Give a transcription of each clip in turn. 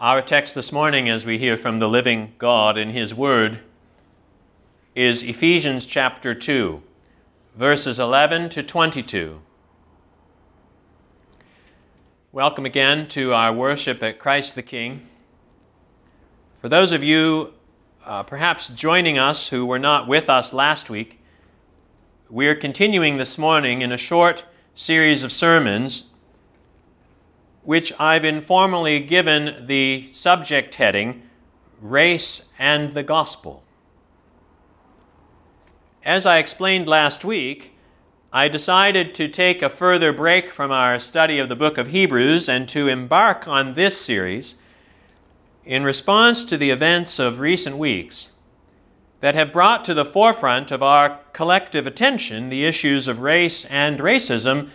Our text this morning, as we hear from the living God in His Word, is Ephesians chapter 2, verses 11 to 22. Welcome again to our worship at Christ the King. For those of you uh, perhaps joining us who were not with us last week, we are continuing this morning in a short series of sermons which I've informally given the subject heading Race and the Gospel. As I explained last week, I decided to take a further break from our study of the book of Hebrews and to embark on this series in response to the events of recent weeks that have brought to the forefront of our collective attention the issues of race and racism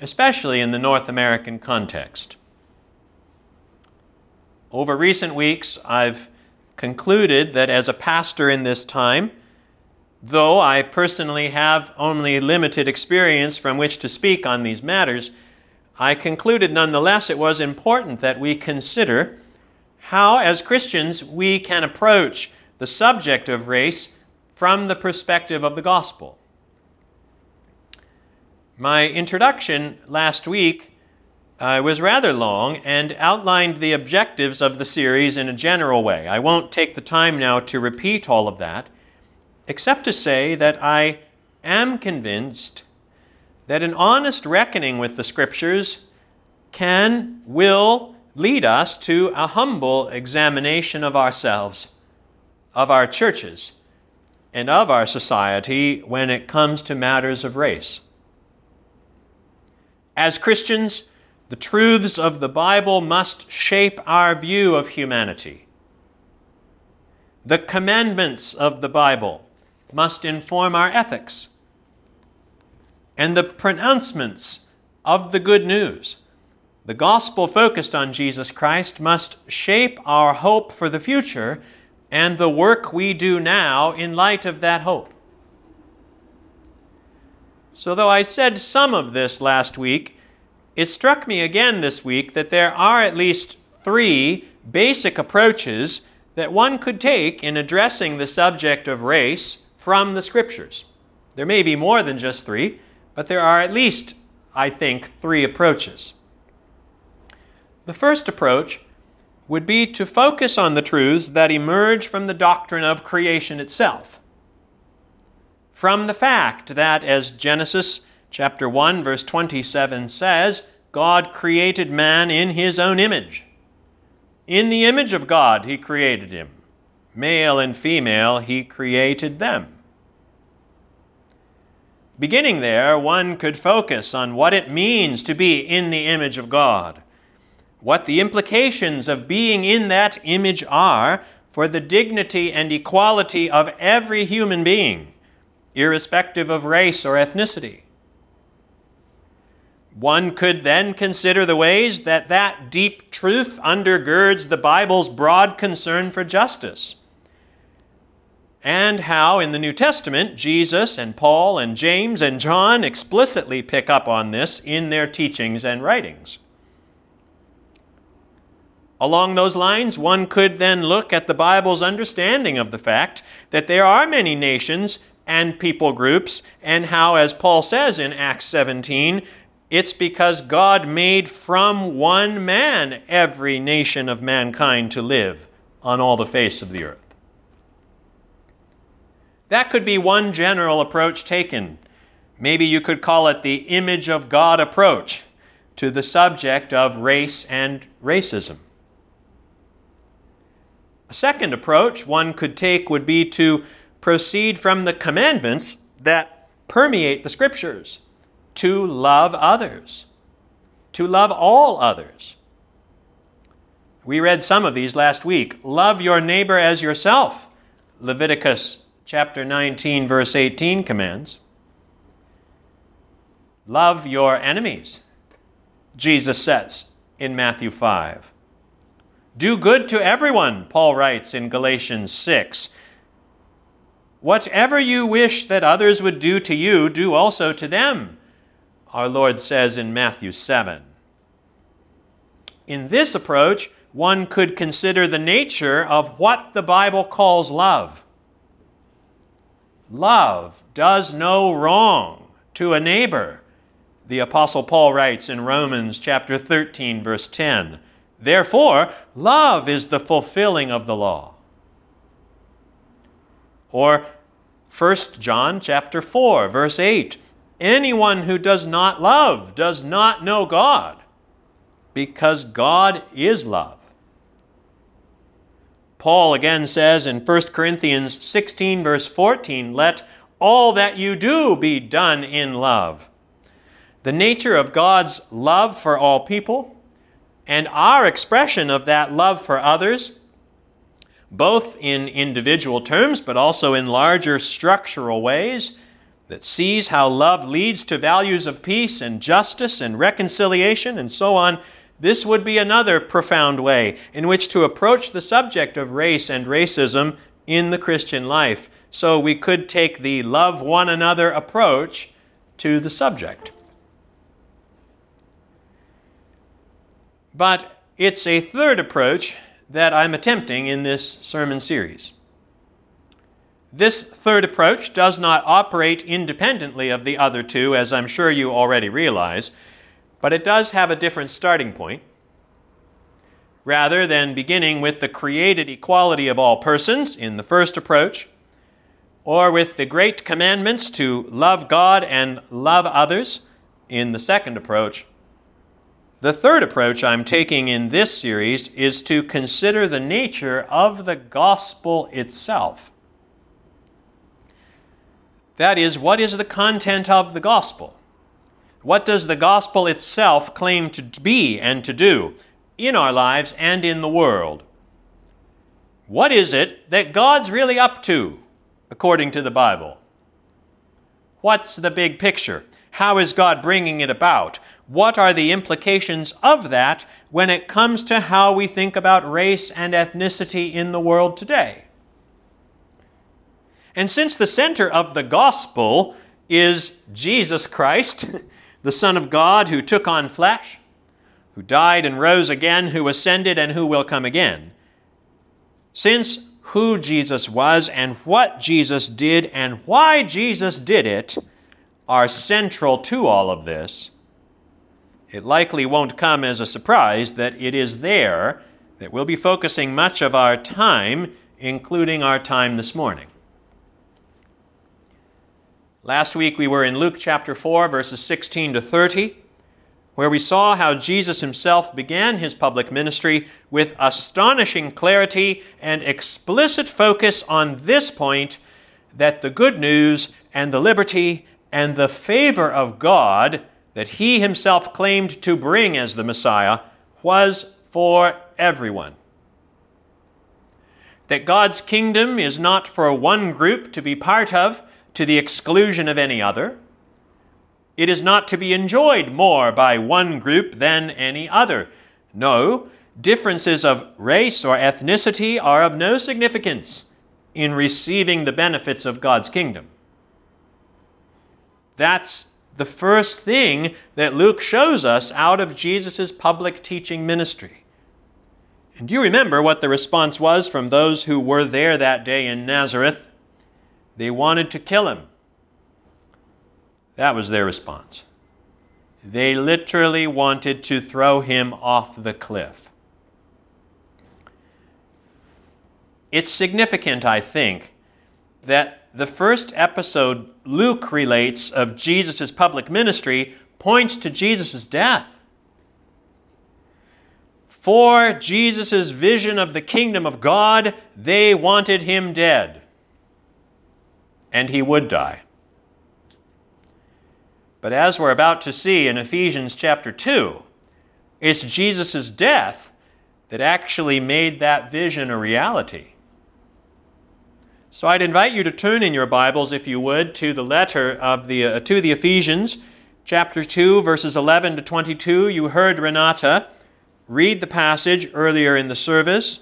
especially in the North American context. Over recent weeks, I've concluded that as a pastor in this time, though I personally have only limited experience from which to speak on these matters, I concluded nonetheless it was important that we consider how, as Christians, we can approach the subject of race from the perspective of the gospel. My introduction last week uh, was rather long and outlined the objectives of the series in a general way. I won't take the time now to repeat all of that, except to say that I am convinced that an honest reckoning with the Scriptures can, will lead us to a humble examination of ourselves, of our churches, and of our society when it comes to matters of race. As Christians, the truths of the Bible must shape our view of humanity. The commandments of the Bible must inform our ethics. And the pronouncements of the good news, the gospel focused on Jesus Christ, must shape our hope for the future and the work we do now in light of that hope. So, though I said some of this last week, it struck me again this week that there are at least three basic approaches that one could take in addressing the subject of race from the Scriptures. There may be more than just three, but there are at least, I think, three approaches. The first approach would be to focus on the truths that emerge from the doctrine of creation itself from the fact that, as Genesis chapter 1, verse 27 says, God created man in his own image. In the image of God, he created him. Male and female, he created them. Beginning there, one could focus on what it means to be in the image of God, what the implications of being in that image are for the dignity and equality of every human being irrespective of race or ethnicity. One could then consider the ways that that deep truth undergirds the Bible's broad concern for justice, and how in the New Testament Jesus and Paul and James and John explicitly pick up on this in their teachings and writings. Along those lines, one could then look at the Bible's understanding of the fact that there are many nations and people groups, and how, as Paul says in Acts 17, it's because God made from one man every nation of mankind to live on all the face of the earth. That could be one general approach taken. Maybe you could call it the image of God approach to the subject of race and racism. A second approach one could take would be to proceed from the commandments that permeate the scriptures to love others, to love all others. We read some of these last week. Love your neighbor as yourself, Leviticus chapter 19, verse 18 commands. Love your enemies, Jesus says in Matthew 5. Do good to everyone, Paul writes in Galatians 6. Whatever you wish that others would do to you, do also to them, our Lord says in Matthew 7. In this approach, one could consider the nature of what the Bible calls love. Love does no wrong to a neighbor. The apostle Paul writes in Romans chapter 13 verse 10. Therefore, love is the fulfilling of the law. Or 1 John chapter 4 verse 8. Anyone who does not love does not know God, because God is love. Paul again says in 1 Corinthians 16, verse 14, Let all that you do be done in love. The nature of God's love for all people and our expression of that love for others, both in individual terms but also in larger structural ways, that sees how love leads to values of peace and justice and reconciliation and so on, this would be another profound way in which to approach the subject of race and racism in the Christian life. So we could take the love one another approach to the subject. But it's a third approach that I'm attempting in this sermon series. This third approach does not operate independently of the other two, as I'm sure you already realize. But it does have a different starting point. Rather than beginning with the created equality of all persons in the first approach, or with the great commandments to love God and love others in the second approach, the third approach I'm taking in this series is to consider the nature of the gospel itself. That is, what is the content of the gospel? What does the gospel itself claim to be and to do in our lives and in the world? What is it that God's really up to, according to the Bible? What's the big picture? How is God bringing it about? What are the implications of that when it comes to how we think about race and ethnicity in the world today? And since the center of the gospel is Jesus Christ, the Son of God who took on flesh, who died and rose again, who ascended and who will come again. Since who Jesus was and what Jesus did and why Jesus did it are central to all of this, it likely won't come as a surprise that it is there that we'll be focusing much of our time, including our time this morning. Last week we were in Luke chapter 4, verses 16 to 30, where we saw how Jesus himself began his public ministry with astonishing clarity and explicit focus on this point that the good news and the liberty and the favor of God that he himself claimed to bring as the Messiah was for everyone. That God's kingdom is not for one group to be part of to the exclusion of any other. It is not to be enjoyed more by one group than any other. No, differences of race or ethnicity are of no significance in receiving the benefits of God's kingdom. That's the first thing that Luke shows us out of Jesus' public teaching ministry. And do you remember what the response was from those who were there that day in Nazareth they wanted to kill him. That was their response. They literally wanted to throw him off the cliff. It's significant, I think, that the first episode Luke relates of Jesus' public ministry points to Jesus' death. For Jesus' vision of the kingdom of God, they wanted him dead and he would die. But as we're about to see in Ephesians chapter 2, it's Jesus' death that actually made that vision a reality. So I'd invite you to turn in your Bibles, if you would, to the letter of the, uh, to the Ephesians, chapter 2, verses 11 to 22. You heard Renata read the passage earlier in the service.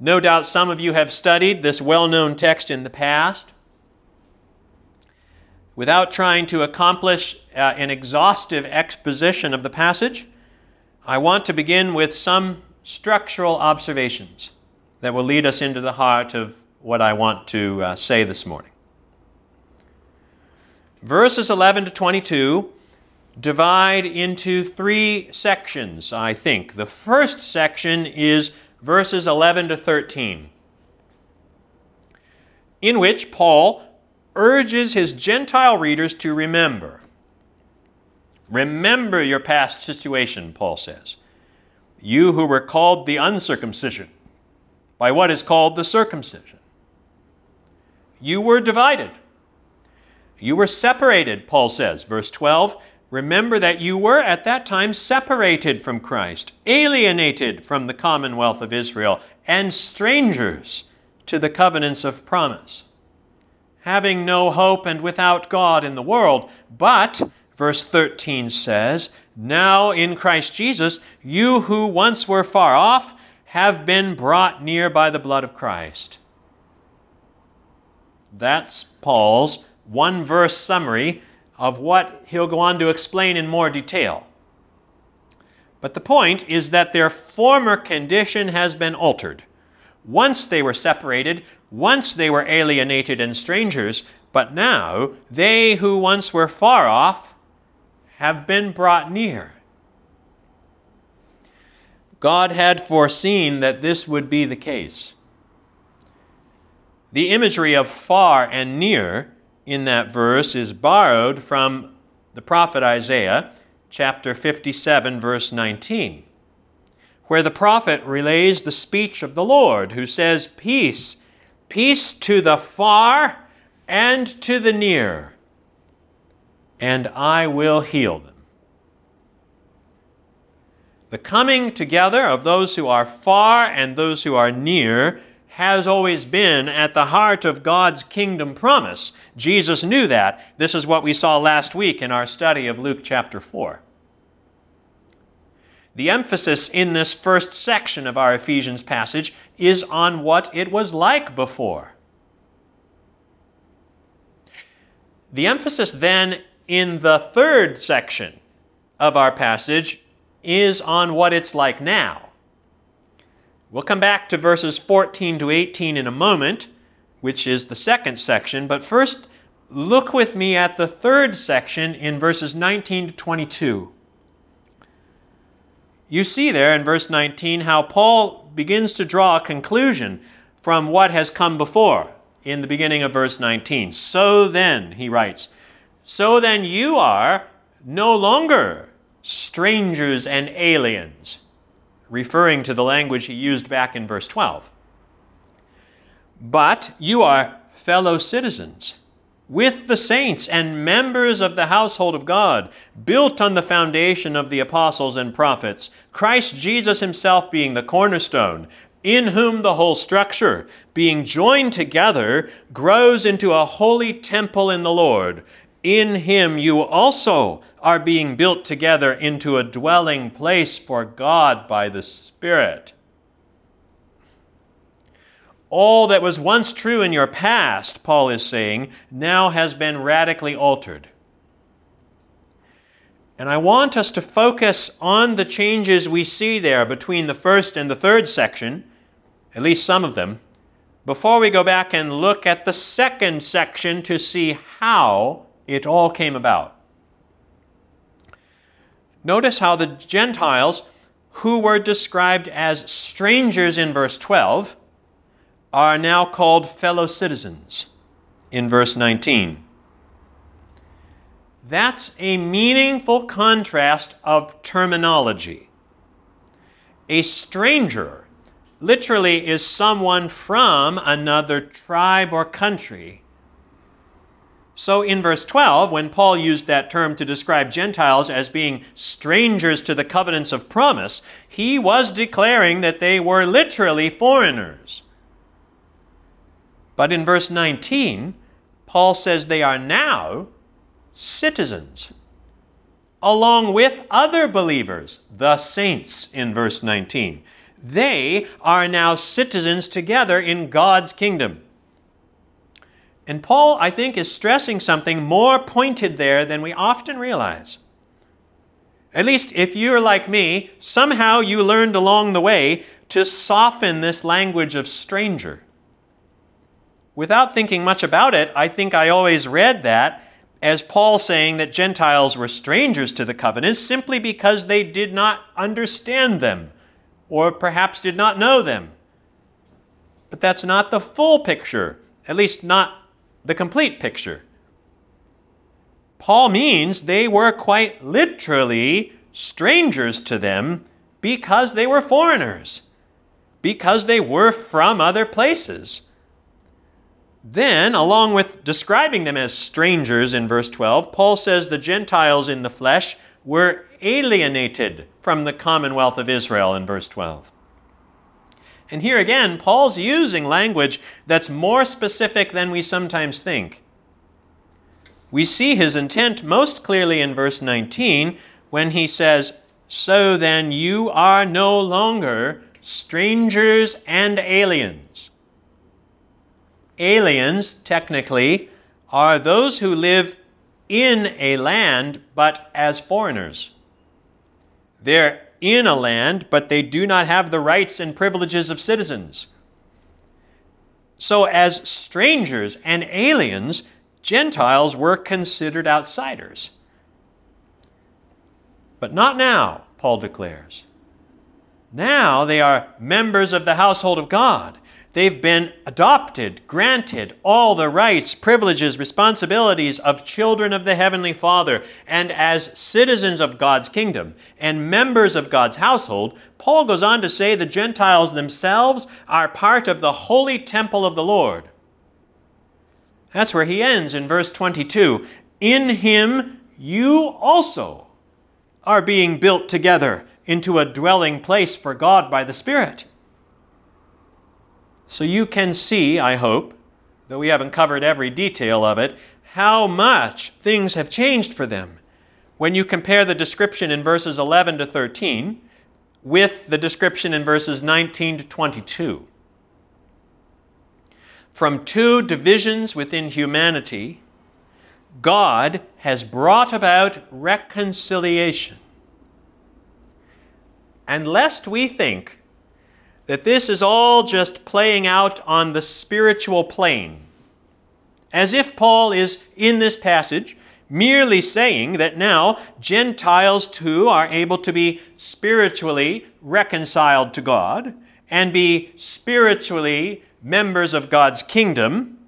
No doubt some of you have studied this well known text in the past without trying to accomplish uh, an exhaustive exposition of the passage, I want to begin with some structural observations that will lead us into the heart of what I want to uh, say this morning. Verses 11 to 22 divide into three sections, I think. The first section is verses 11 to 13, in which Paul urges his Gentile readers to remember. Remember your past situation, Paul says. You who were called the uncircumcision by what is called the circumcision. You were divided. You were separated, Paul says, verse 12. Remember that you were at that time separated from Christ, alienated from the commonwealth of Israel, and strangers to the covenants of promise, having no hope and without God in the world. But, verse 13 says, now in Christ Jesus, you who once were far off have been brought near by the blood of Christ. That's Paul's one verse summary of what he'll go on to explain in more detail. But the point is that their former condition has been altered. Once they were separated, once they were alienated and strangers, but now they who once were far off have been brought near. God had foreseen that this would be the case. The imagery of far and near in that verse is borrowed from the prophet Isaiah, chapter 57, verse 19, where the prophet relays the speech of the Lord, who says, Peace, peace to the far and to the near, and I will heal them. The coming together of those who are far and those who are near has always been at the heart of God's kingdom promise. Jesus knew that. This is what we saw last week in our study of Luke chapter 4. The emphasis in this first section of our Ephesians passage is on what it was like before. The emphasis then in the third section of our passage is on what it's like now. We'll come back to verses 14 to 18 in a moment, which is the second section, but first look with me at the third section in verses 19 to 22. You see there in verse 19 how Paul begins to draw a conclusion from what has come before in the beginning of verse 19. So then, he writes, so then you are no longer strangers and aliens referring to the language he used back in verse 12. But you are fellow citizens with the saints and members of the household of God, built on the foundation of the apostles and prophets, Christ Jesus himself being the cornerstone, in whom the whole structure, being joined together, grows into a holy temple in the Lord in him you also are being built together into a dwelling place for God by the Spirit. All that was once true in your past, Paul is saying, now has been radically altered. And I want us to focus on the changes we see there between the first and the third section, at least some of them, before we go back and look at the second section to see how it all came about. Notice how the Gentiles, who were described as strangers in verse 12, are now called fellow citizens in verse 19. That's a meaningful contrast of terminology. A stranger literally is someone from another tribe or country so in verse 12, when Paul used that term to describe Gentiles as being strangers to the covenants of promise, he was declaring that they were literally foreigners. But in verse 19, Paul says they are now citizens, along with other believers, the saints in verse 19. They are now citizens together in God's kingdom. And Paul, I think, is stressing something more pointed there than we often realize. At least if you're like me, somehow you learned along the way to soften this language of stranger. Without thinking much about it, I think I always read that as Paul saying that Gentiles were strangers to the covenant simply because they did not understand them or perhaps did not know them. But that's not the full picture, at least not the complete picture. Paul means they were quite literally strangers to them because they were foreigners, because they were from other places. Then, along with describing them as strangers in verse 12, Paul says the Gentiles in the flesh were alienated from the commonwealth of Israel in verse 12. And here again, Paul's using language that's more specific than we sometimes think. We see his intent most clearly in verse 19 when he says, So then you are no longer strangers and aliens aliens, technically, are those who live in a land but as foreigners. They're in a land, but they do not have the rights and privileges of citizens. So, as strangers and aliens, Gentiles were considered outsiders. But not now, Paul declares. Now they are members of the household of God They've been adopted, granted all the rights, privileges, responsibilities of children of the Heavenly Father. And as citizens of God's kingdom and members of God's household, Paul goes on to say the Gentiles themselves are part of the holy temple of the Lord. That's where he ends in verse 22. In him you also are being built together into a dwelling place for God by the Spirit. So you can see, I hope, though we haven't covered every detail of it, how much things have changed for them when you compare the description in verses 11 to 13 with the description in verses 19 to 22. From two divisions within humanity, God has brought about reconciliation. And lest we think that this is all just playing out on the spiritual plane. As if Paul is in this passage merely saying that now Gentiles too are able to be spiritually reconciled to God and be spiritually members of God's kingdom.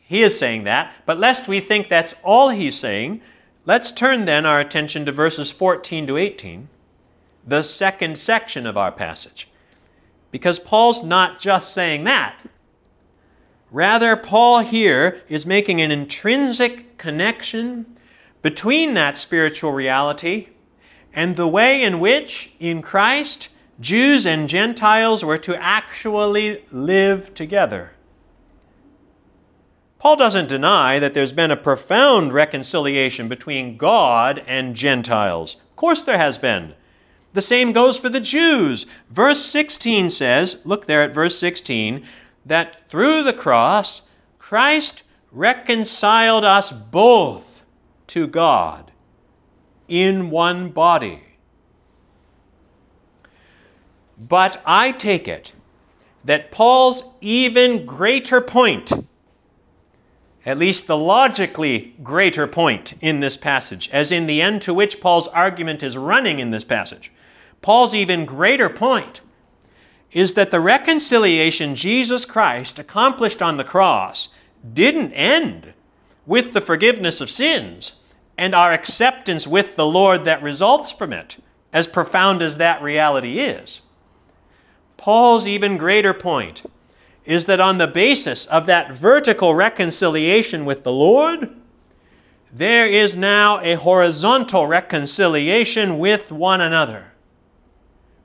He is saying that, but lest we think that's all he's saying, let's turn then our attention to verses 14 to 18, the second section of our passage. Because Paul's not just saying that. Rather, Paul here is making an intrinsic connection between that spiritual reality and the way in which, in Christ, Jews and Gentiles were to actually live together. Paul doesn't deny that there's been a profound reconciliation between God and Gentiles. Of course, there has been. The same goes for the Jews. Verse 16 says, look there at verse 16, that through the cross, Christ reconciled us both to God in one body. But I take it that Paul's even greater point, at least the logically greater point in this passage, as in the end to which Paul's argument is running in this passage, Paul's even greater point is that the reconciliation Jesus Christ accomplished on the cross didn't end with the forgiveness of sins and our acceptance with the Lord that results from it, as profound as that reality is. Paul's even greater point is that on the basis of that vertical reconciliation with the Lord, there is now a horizontal reconciliation with one another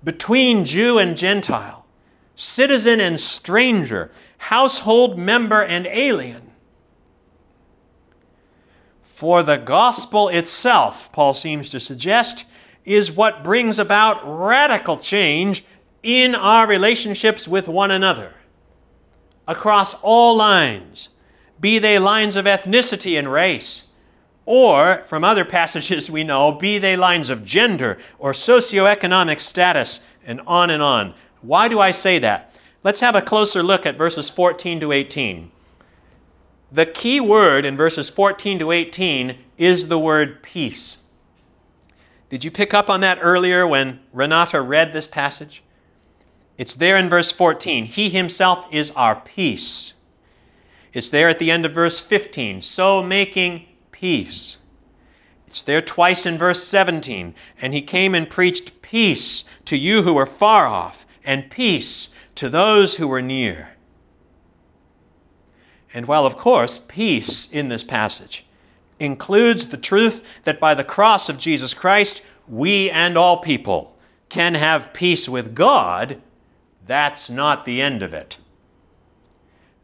between Jew and Gentile, citizen and stranger, household member and alien. For the gospel itself, Paul seems to suggest, is what brings about radical change in our relationships with one another across all lines, be they lines of ethnicity and race, or from other passages we know, be they lines of gender or socioeconomic status, and on and on. Why do I say that? Let's have a closer look at verses 14 to 18. The key word in verses 14 to 18 is the word peace. Did you pick up on that earlier when Renata read this passage? It's there in verse 14. He himself is our peace. It's there at the end of verse 15. So making peace. It's there twice in verse 17. And he came and preached peace to you who were far off, and peace to those who were near. And while, of course, peace in this passage includes the truth that by the cross of Jesus Christ, we and all people can have peace with God, that's not the end of it.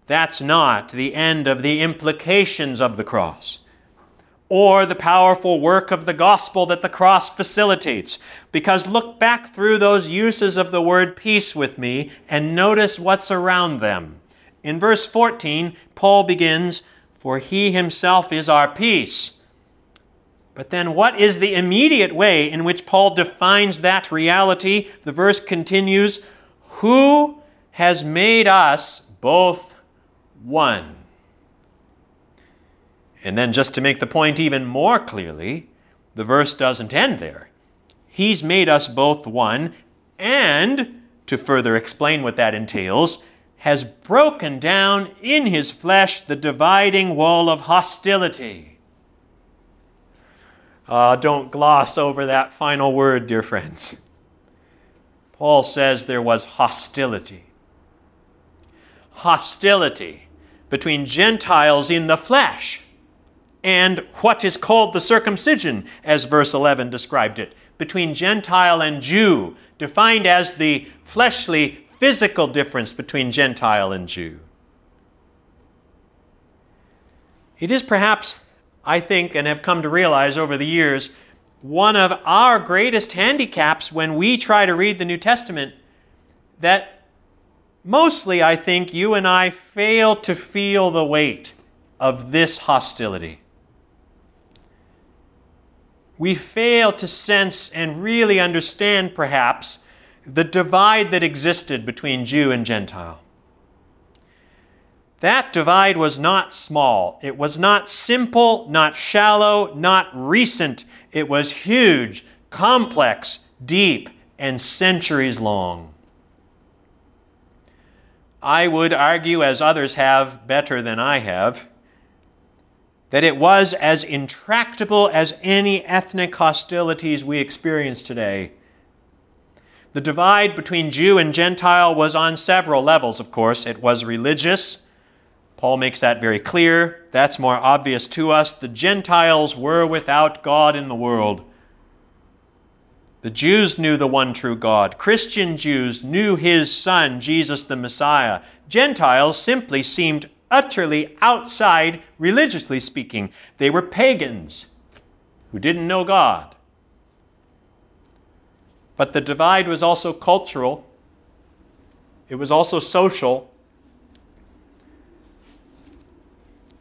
That's not the end of the implications of the cross or the powerful work of the gospel that the cross facilitates. Because look back through those uses of the word peace with me and notice what's around them. In verse 14, Paul begins, For he himself is our peace. But then, what is the immediate way in which Paul defines that reality? The verse continues, Who has made us both one? And then, just to make the point even more clearly, the verse doesn't end there. He's made us both one, and to further explain what that entails, has broken down in his flesh the dividing wall of hostility. Uh, don't gloss over that final word, dear friends. Paul says there was hostility. Hostility between Gentiles in the flesh and what is called the circumcision, as verse 11 described it, between Gentile and Jew, defined as the fleshly physical difference between Gentile and Jew. It is perhaps, I think, and have come to realize over the years, one of our greatest handicaps when we try to read the New Testament that mostly, I think, you and I fail to feel the weight of this hostility. We fail to sense and really understand, perhaps, the divide that existed between Jew and Gentile. That divide was not small. It was not simple, not shallow, not recent. It was huge, complex, deep, and centuries long. I would argue, as others have better than I have, that it was as intractable as any ethnic hostilities we experience today. The divide between Jew and Gentile was on several levels, of course. It was religious. Paul makes that very clear. That's more obvious to us. The Gentiles were without God in the world. The Jews knew the one true God. Christian Jews knew his Son, Jesus the Messiah. Gentiles simply seemed utterly outside, religiously speaking. They were pagans who didn't know God. But the divide was also cultural, it was also social.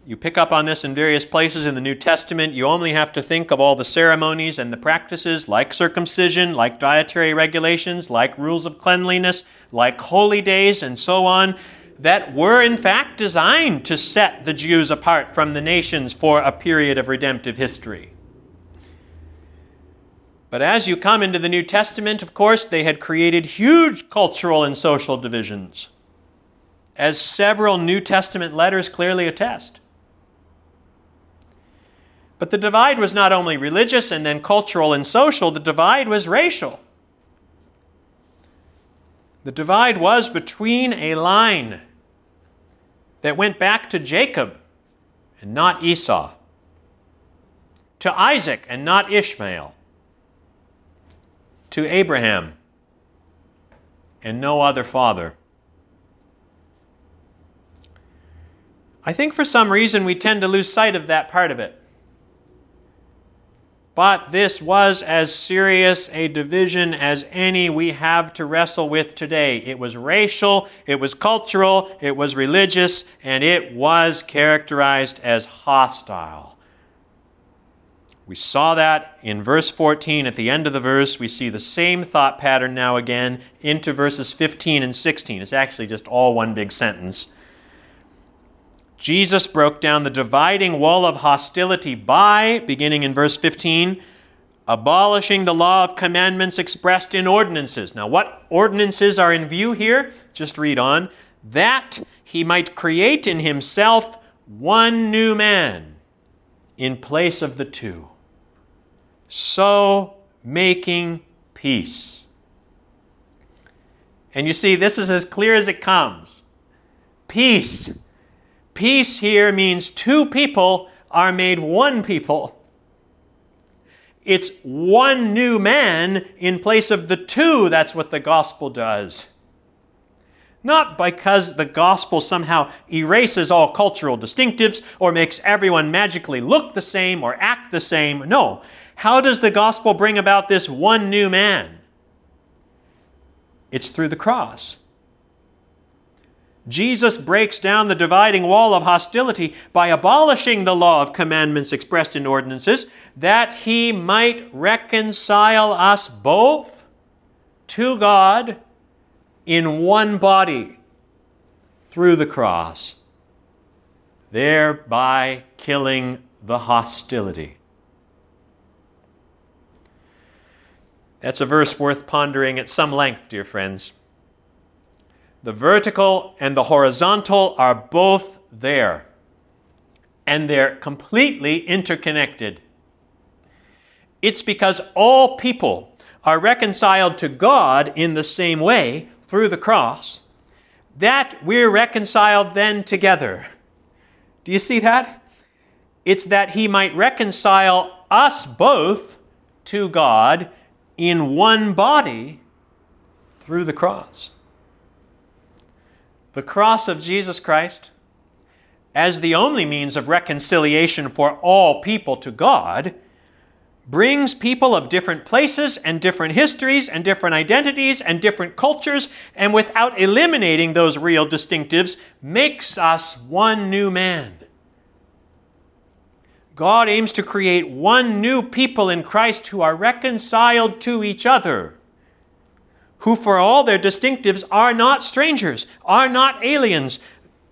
You pick up on this in various places in the New Testament. You only have to think of all the ceremonies and the practices, like circumcision, like dietary regulations, like rules of cleanliness, like holy days, and so on, that were in fact designed to set the Jews apart from the nations for a period of redemptive history. But as you come into the New Testament, of course, they had created huge cultural and social divisions, as several New Testament letters clearly attest. But the divide was not only religious and then cultural and social, the divide was racial. The divide was between a line that went back to Jacob and not Esau, to Isaac and not Ishmael, to Abraham and no other father. I think for some reason we tend to lose sight of that part of it. But this was as serious a division as any we have to wrestle with today. It was racial, it was cultural, it was religious, and it was characterized as hostile. We saw that in verse 14 at the end of the verse. We see the same thought pattern now again into verses 15 and 16. It's actually just all one big sentence. Jesus broke down the dividing wall of hostility by, beginning in verse 15, abolishing the law of commandments expressed in ordinances. Now, what ordinances are in view here? Just read on. That he might create in himself one new man in place of the two, so making peace. And you see, this is as clear as it comes. Peace. Peace here means two people are made one people. It's one new man in place of the two. That's what the gospel does. Not because the gospel somehow erases all cultural distinctives or makes everyone magically look the same or act the same. No. How does the gospel bring about this one new man? It's through the cross. Jesus breaks down the dividing wall of hostility by abolishing the law of commandments expressed in ordinances, that he might reconcile us both to God in one body through the cross, thereby killing the hostility. That's a verse worth pondering at some length, dear friends. The vertical and the horizontal are both there, and they're completely interconnected. It's because all people are reconciled to God in the same way through the cross that we're reconciled then together. Do you see that? It's that He might reconcile us both to God in one body through the cross the cross of Jesus Christ as the only means of reconciliation for all people to God brings people of different places and different histories and different identities and different cultures, and without eliminating those real distinctives, makes us one new man. God aims to create one new people in Christ who are reconciled to each other who for all their distinctives are not strangers, are not aliens,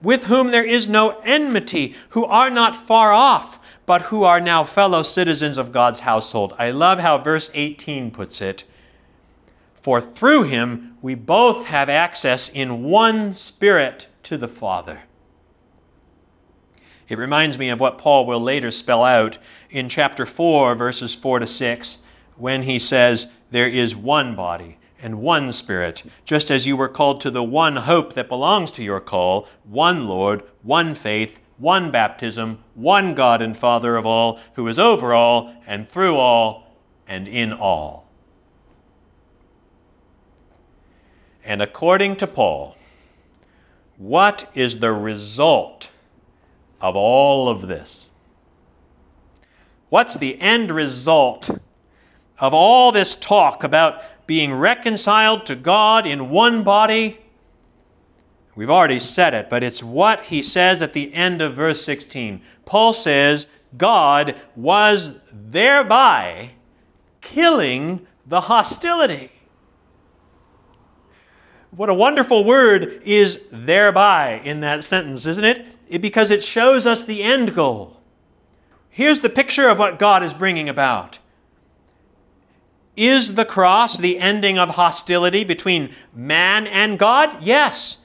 with whom there is no enmity, who are not far off, but who are now fellow citizens of God's household. I love how verse 18 puts it. For through him we both have access in one spirit to the Father. It reminds me of what Paul will later spell out in chapter 4, verses 4 to 6, when he says, There is one body and one Spirit, just as you were called to the one hope that belongs to your call, one Lord, one faith, one baptism, one God and Father of all, who is over all, and through all, and in all. And according to Paul, what is the result of all of this? What's the end result of all this talk about being reconciled to God in one body. We've already said it, but it's what he says at the end of verse 16. Paul says, God was thereby killing the hostility. What a wonderful word is thereby in that sentence, isn't it? it? Because it shows us the end goal. Here's the picture of what God is bringing about. Is the cross the ending of hostility between man and God? Yes.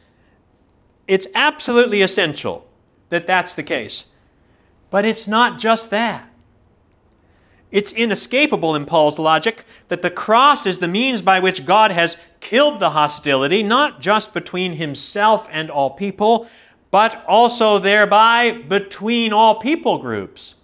It's absolutely essential that that's the case. But it's not just that. It's inescapable in Paul's logic that the cross is the means by which God has killed the hostility, not just between himself and all people, but also thereby between all people groups.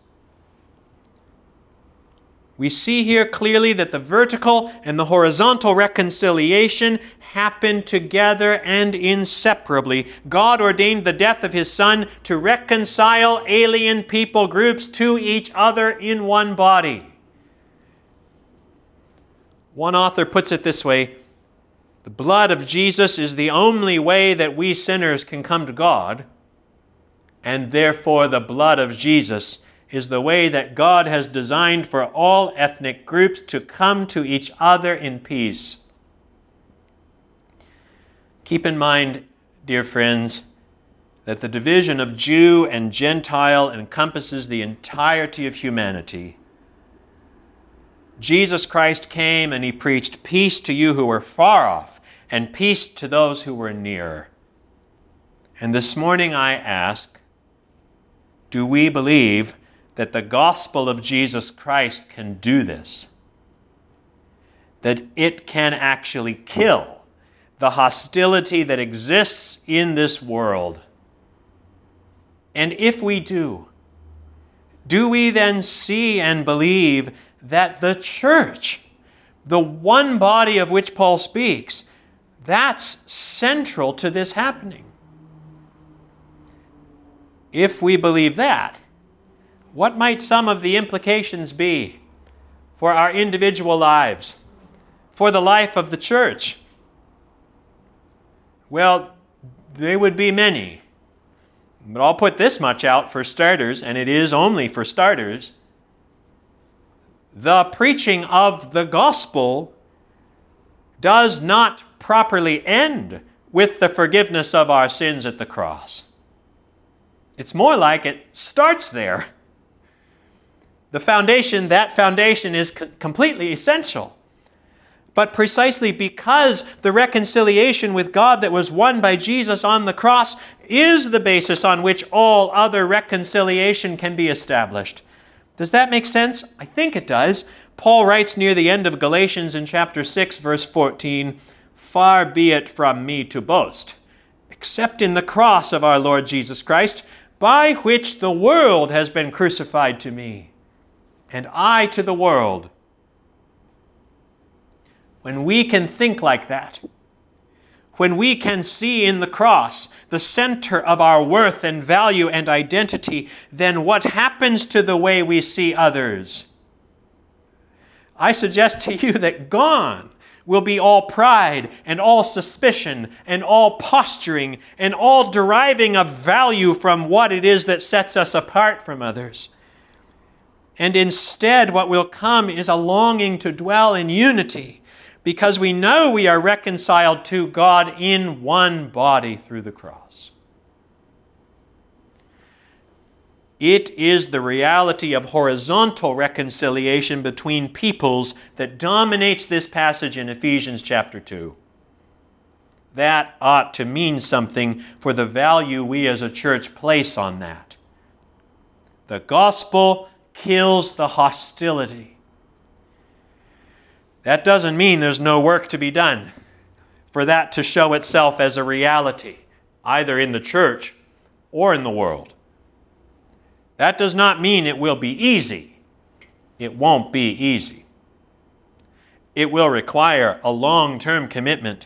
We see here clearly that the vertical and the horizontal reconciliation happen together and inseparably. God ordained the death of his Son to reconcile alien people groups to each other in one body. One author puts it this way The blood of Jesus is the only way that we sinners can come to God, and therefore the blood of Jesus is the way that God has designed for all ethnic groups to come to each other in peace. Keep in mind, dear friends, that the division of Jew and Gentile encompasses the entirety of humanity. Jesus Christ came and he preached peace to you who were far off and peace to those who were near. And this morning I ask do we believe that the gospel of Jesus Christ can do this? That it can actually kill the hostility that exists in this world? And if we do, do we then see and believe that the church, the one body of which Paul speaks, that's central to this happening? If we believe that, what might some of the implications be for our individual lives, for the life of the church? Well, they would be many. But I'll put this much out for starters, and it is only for starters. The preaching of the gospel does not properly end with the forgiveness of our sins at the cross. It's more like it starts there. The foundation, that foundation is completely essential. But precisely because the reconciliation with God that was won by Jesus on the cross is the basis on which all other reconciliation can be established. Does that make sense? I think it does. Paul writes near the end of Galatians in chapter 6, verse 14 Far be it from me to boast, except in the cross of our Lord Jesus Christ, by which the world has been crucified to me, and I to the world when we can think like that, when we can see in the cross the center of our worth and value and identity, then what happens to the way we see others? I suggest to you that gone will be all pride and all suspicion and all posturing and all deriving of value from what it is that sets us apart from others. And instead, what will come is a longing to dwell in unity because we know we are reconciled to God in one body through the cross. It is the reality of horizontal reconciliation between peoples that dominates this passage in Ephesians chapter 2. That ought to mean something for the value we as a church place on that. The gospel kills the hostility that doesn't mean there's no work to be done for that to show itself as a reality, either in the church or in the world. That does not mean it will be easy. It won't be easy. It will require a long term commitment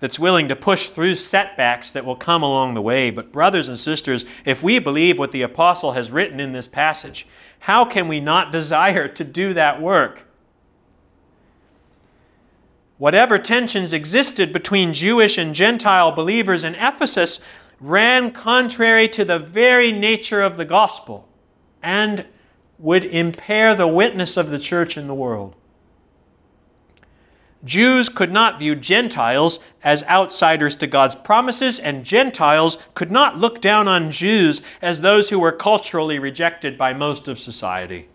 that's willing to push through setbacks that will come along the way. But, brothers and sisters, if we believe what the apostle has written in this passage, how can we not desire to do that work? Whatever tensions existed between Jewish and Gentile believers in Ephesus ran contrary to the very nature of the gospel and would impair the witness of the church in the world. Jews could not view Gentiles as outsiders to God's promises, and Gentiles could not look down on Jews as those who were culturally rejected by most of society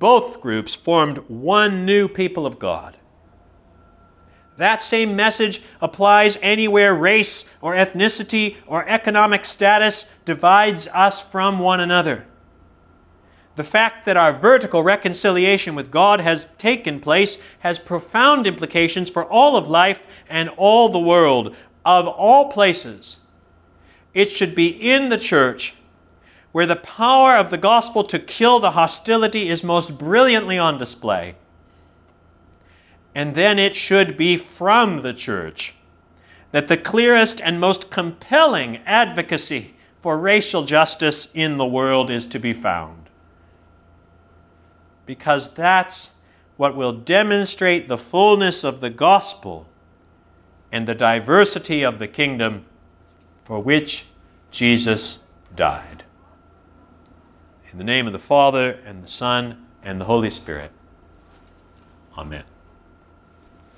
both groups formed one new people of God. That same message applies anywhere race or ethnicity or economic status divides us from one another. The fact that our vertical reconciliation with God has taken place has profound implications for all of life and all the world, of all places. It should be in the church where the power of the gospel to kill the hostility is most brilliantly on display. And then it should be from the church that the clearest and most compelling advocacy for racial justice in the world is to be found. Because that's what will demonstrate the fullness of the gospel and the diversity of the kingdom for which Jesus died. In the name of the Father, and the Son, and the Holy Spirit. Amen.